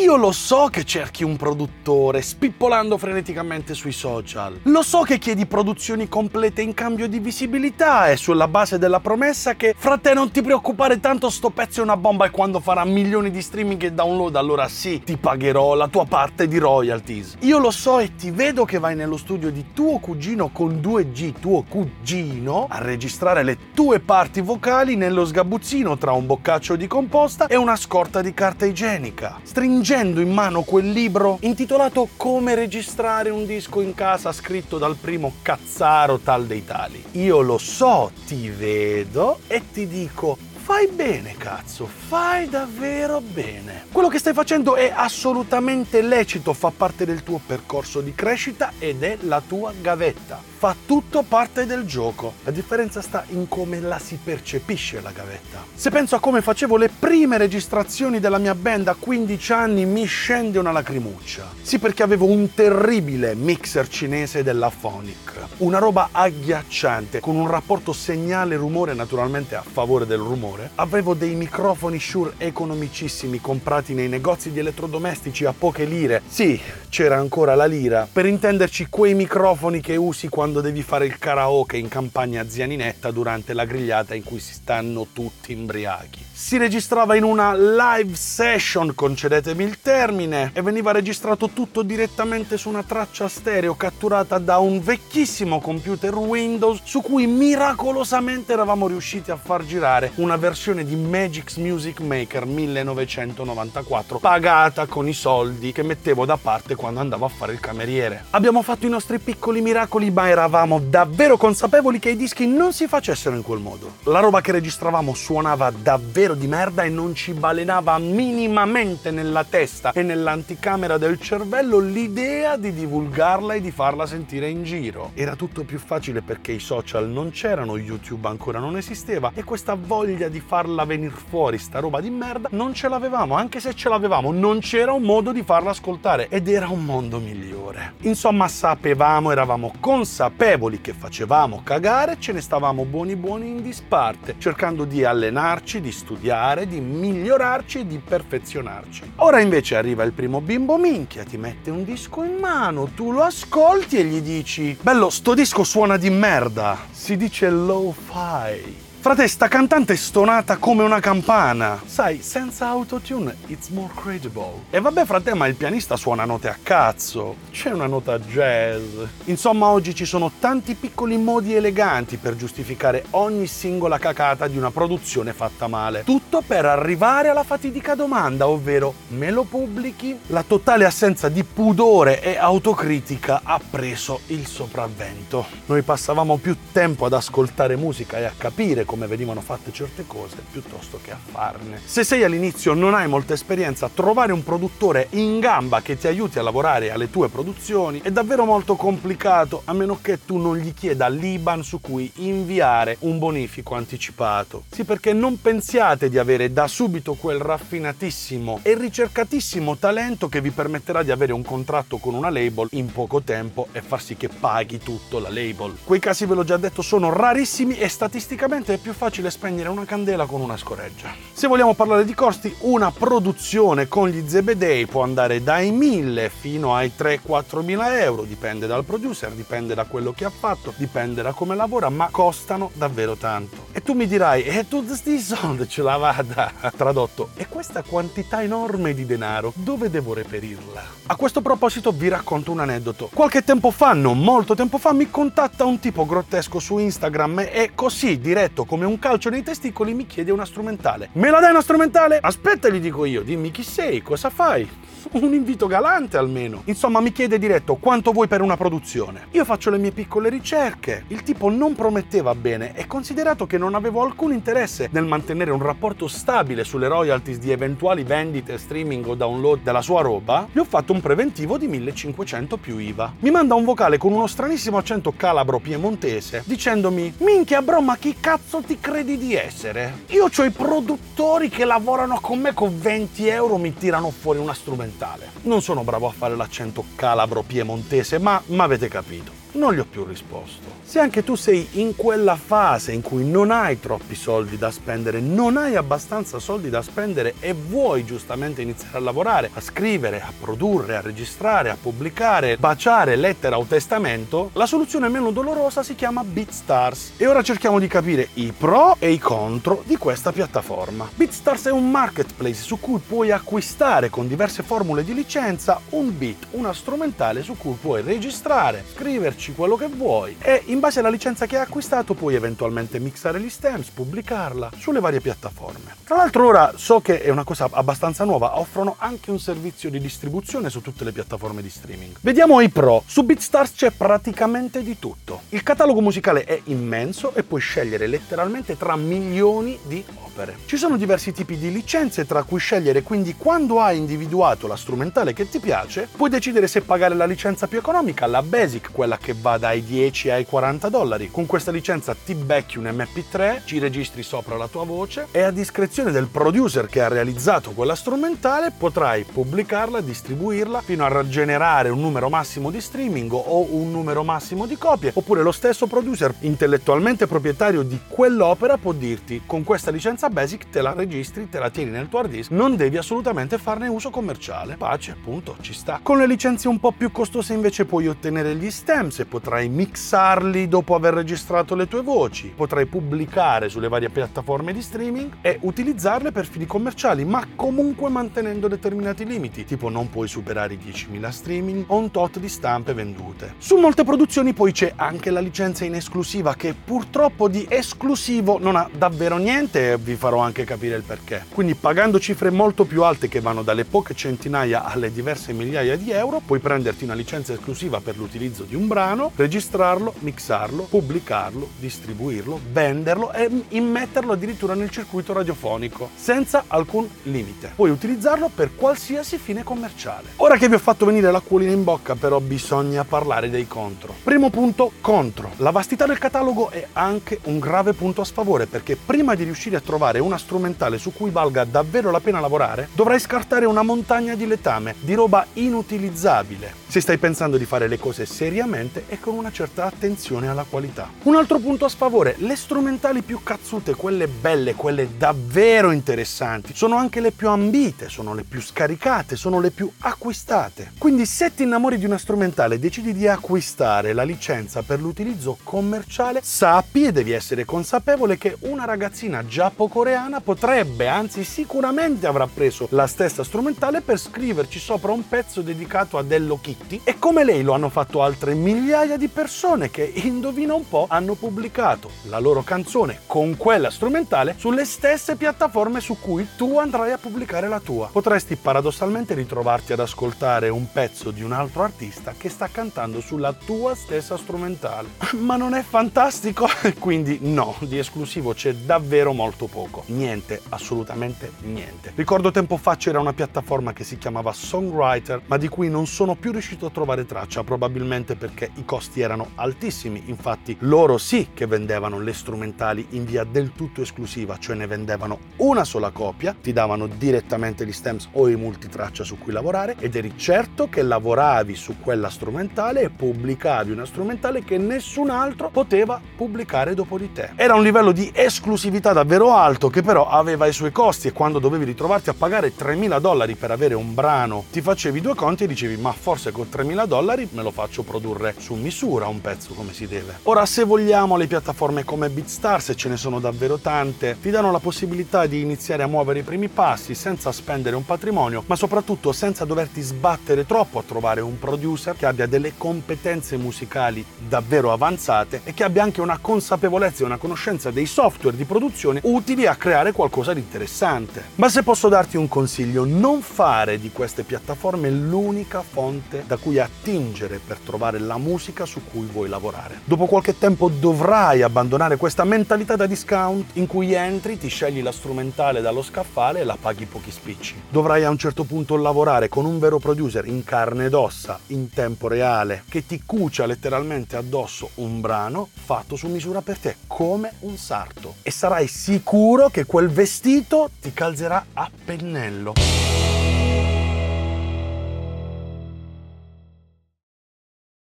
Io lo so che cerchi un produttore, spippolando freneticamente sui social. Lo so che chiedi produzioni complete in cambio di visibilità e sulla base della promessa che fra te non ti preoccupare tanto sto pezzo è una bomba e quando farà milioni di streaming e download allora sì, ti pagherò la tua parte di royalties. Io lo so e ti vedo che vai nello studio di tuo cugino con 2G, tuo cugino, a registrare le tue parti vocali nello sgabuzzino tra un boccaccio di composta e una scorta di carta igienica. String stringendo in mano quel libro intitolato Come registrare un disco in casa scritto dal primo cazzaro tal dei tali. Io lo so, ti vedo e ti dico fai bene, cazzo, fai davvero bene. Quello che stai facendo è assolutamente lecito, fa parte del tuo percorso di crescita ed è la tua gavetta fa tutto parte del gioco. La differenza sta in come la si percepisce la gavetta. Se penso a come facevo le prime registrazioni della mia band a 15 anni, mi scende una lacrimuccia. Sì, perché avevo un terribile mixer cinese della Phonic. Una roba agghiacciante, con un rapporto segnale-rumore naturalmente a favore del rumore. Avevo dei microfoni Shure economicissimi comprati nei negozi di elettrodomestici a poche lire. Sì, c'era ancora la lira. Per intenderci quei microfoni che usi quando devi fare il karaoke in campagna zianinetta durante la grigliata in cui si stanno tutti imbriachi si registrava in una live session, concedetemi il termine, e veniva registrato tutto direttamente su una traccia stereo catturata da un vecchissimo computer Windows su cui miracolosamente eravamo riusciti a far girare una versione di Magic's Music Maker 1994 pagata con i soldi che mettevo da parte quando andavo a fare il cameriere. Abbiamo fatto i nostri piccoli miracoli, ma eravamo davvero consapevoli che i dischi non si facessero in quel modo. La roba che registravamo suonava davvero di merda e non ci balenava minimamente nella testa e nell'anticamera del cervello l'idea di divulgarla e di farla sentire in giro. Era tutto più facile perché i social non c'erano, YouTube ancora non esisteva e questa voglia di farla venire fuori, sta roba di merda, non ce l'avevamo, anche se ce l'avevamo, non c'era un modo di farla ascoltare ed era un mondo migliore. Insomma, sapevamo, eravamo consapevoli che facevamo cagare, ce ne stavamo buoni buoni in disparte, cercando di allenarci, di studiare di migliorarci di perfezionarci. Ora invece arriva il primo bimbo minchia, ti mette un disco in mano, tu lo ascolti e gli dici bello, sto disco suona di merda, si dice lo-fi. Frate, sta cantante è stonata come una campana. Sai, senza autotune, it's more credible. E vabbè, frate, ma il pianista suona note a cazzo. C'è una nota jazz. Insomma, oggi ci sono tanti piccoli modi eleganti per giustificare ogni singola cacata di una produzione fatta male. Tutto per arrivare alla fatidica domanda, ovvero, me lo pubblichi? La totale assenza di pudore e autocritica ha preso il sopravvento. Noi passavamo più tempo ad ascoltare musica e a capire come venivano fatte certe cose piuttosto che a farne. Se sei all'inizio non hai molta esperienza, trovare un produttore in gamba che ti aiuti a lavorare alle tue produzioni è davvero molto complicato a meno che tu non gli chieda l'IBAN su cui inviare un bonifico anticipato. Sì, perché non pensiate di avere da subito quel raffinatissimo e ricercatissimo talento che vi permetterà di avere un contratto con una label in poco tempo e far sì che paghi tutto la label. Quei casi ve l'ho già detto sono rarissimi e statisticamente è più facile spegnere una candela con una scoreggia. Se vogliamo parlare di costi, una produzione con gli Zebedei può andare dai 1000 fino ai 3-4 mila euro, dipende dal producer, dipende da quello che ha fatto, dipende da come lavora, ma costano davvero tanto. E tu mi dirai, e tu sti soldi ce la vada? Tradotto, e questa quantità enorme di denaro, dove devo reperirla? A questo proposito vi racconto un aneddoto. Qualche tempo fa, non molto tempo fa, mi contatta un tipo grottesco su Instagram e così, diretto come un calcio nei testicoli, mi chiede una strumentale. Me la dai una strumentale? Aspetta, gli dico io, dimmi chi sei, cosa fai? un invito galante almeno. Insomma, mi chiede diretto quanto vuoi per una produzione. Io faccio le mie piccole ricerche. Il tipo non prometteva bene e considerato che non avevo alcun interesse nel mantenere un rapporto stabile sulle royalties di eventuali vendite, streaming o download della sua roba, gli ho fatto un preventivo di 1500 più IVA. Mi manda un vocale con uno stranissimo accento calabro piemontese dicendomi "Minchia bro, ma chi cazzo ti credi di essere? Io ho i produttori che lavorano con me con 20 euro mi tirano fuori una strumentale. Non sono bravo a fare l'accento calabro piemontese, ma, ma avete capito. Non gli ho più risposto. Se anche tu sei in quella fase in cui non hai troppi soldi da spendere, non hai abbastanza soldi da spendere e vuoi giustamente iniziare a lavorare, a scrivere, a produrre, a registrare, a pubblicare, baciare lettera o testamento, la soluzione meno dolorosa si chiama BitStars. E ora cerchiamo di capire i pro e i contro di questa piattaforma. BitStars è un marketplace su cui puoi acquistare con diverse formule di licenza un beat, una strumentale su cui puoi registrare, scriverci quello che vuoi e in base alla licenza che hai acquistato puoi eventualmente mixare gli stems, pubblicarla sulle varie piattaforme. Tra l'altro ora so che è una cosa abbastanza nuova, offrono anche un servizio di distribuzione su tutte le piattaforme di streaming. Vediamo i pro. Su BeatStars c'è praticamente di tutto. Il catalogo musicale è immenso e puoi scegliere letteralmente tra milioni di opere. Ci sono diversi tipi di licenze tra cui scegliere, quindi quando hai individuato la strumentale che ti piace, puoi decidere se pagare la licenza più economica, la basic, quella che va dai 10 ai 40 40 dollari. Con questa licenza ti becchi un MP3, ci registri sopra la tua voce e a discrezione del producer che ha realizzato quella strumentale potrai pubblicarla, distribuirla fino a generare un numero massimo di streaming o un numero massimo di copie. Oppure lo stesso producer intellettualmente proprietario di quell'opera può dirti con questa licenza basic te la registri, te la tieni nel tuo hard disk, non devi assolutamente farne uso commerciale. Pace, appunto, ci sta. Con le licenze un po' più costose invece puoi ottenere gli stems e potrai mixarli dopo aver registrato le tue voci. Potrai pubblicare sulle varie piattaforme di streaming e utilizzarle per fini commerciali, ma comunque mantenendo determinati limiti, tipo non puoi superare i 10.000 streaming o un tot di stampe vendute. Su molte produzioni poi c'è anche la licenza in esclusiva che purtroppo di esclusivo non ha davvero niente e vi farò anche capire il perché. Quindi pagando cifre molto più alte che vanno dalle poche centinaia alle diverse migliaia di euro, puoi prenderti una licenza esclusiva per l'utilizzo di un brano, registrarlo, mixarlo mixarlo, pubblicarlo, distribuirlo, venderlo e immetterlo addirittura nel circuito radiofonico, senza alcun limite. Puoi utilizzarlo per qualsiasi fine commerciale. Ora che vi ho fatto venire l'acquolina in bocca, però bisogna parlare dei contro. Primo punto, contro. La vastità del catalogo è anche un grave punto a sfavore, perché prima di riuscire a trovare una strumentale su cui valga davvero la pena lavorare, dovrai scartare una montagna di letame, di roba inutilizzabile. Se stai pensando di fare le cose seriamente e con una certa attenzione alla qualità. Un altro punto a sfavore, le strumentali più cazzute, quelle belle, quelle davvero interessanti, sono anche le più ambite, sono le più scaricate, sono le più acquistate. Quindi se ti innamori di una strumentale e decidi di acquistare la licenza per l'utilizzo commerciale, sappi e devi essere consapevole che una ragazzina giappo-coreana potrebbe, anzi sicuramente avrà preso la stessa strumentale per scriverci sopra un pezzo dedicato a Dello Kitty e come lei lo hanno fatto altre migliaia di persone che indovina un po', hanno pubblicato la loro canzone con quella strumentale sulle stesse piattaforme su cui tu andrai a pubblicare la tua. Potresti paradossalmente ritrovarti ad ascoltare un pezzo di un altro artista che sta cantando sulla tua stessa strumentale. Ma non è fantastico? Quindi no, di esclusivo c'è davvero molto poco. Niente, assolutamente niente. Ricordo tempo fa c'era una piattaforma che si chiamava Songwriter, ma di cui non sono più riuscito a trovare traccia, probabilmente perché i costi erano altissimi infatti loro sì che vendevano le strumentali in via del tutto esclusiva, cioè ne vendevano una sola copia, ti davano direttamente gli stems o i multitraccia su cui lavorare ed eri certo che lavoravi su quella strumentale e pubblicavi una strumentale che nessun altro poteva pubblicare dopo di te. Era un livello di esclusività davvero alto che però aveva i suoi costi e quando dovevi ritrovarti a pagare 3.000 dollari per avere un brano ti facevi due conti e dicevi ma forse con 3.000 dollari me lo faccio produrre su misura un pezzo come si deve. Ora, se vogliamo, le piattaforme come BeatStars, e ce ne sono davvero tante, ti danno la possibilità di iniziare a muovere i primi passi senza spendere un patrimonio, ma soprattutto senza doverti sbattere troppo a trovare un producer che abbia delle competenze musicali davvero avanzate e che abbia anche una consapevolezza e una conoscenza dei software di produzione utili a creare qualcosa di interessante. Ma se posso darti un consiglio, non fare di queste piattaforme l'unica fonte da cui attingere per trovare la musica su cui vuoi lavorare. Dopo qualche tempo dovrai abbandonare questa mentalità da discount in cui entri, ti scegli la strumentale dallo scaffale e la paghi pochi spicci. Dovrai a un certo punto lavorare con un vero producer in carne ed ossa, in tempo reale, che ti cucia letteralmente addosso un brano fatto su misura per te, come un sarto. E sarai sicuro che quel vestito ti calzerà a pennello.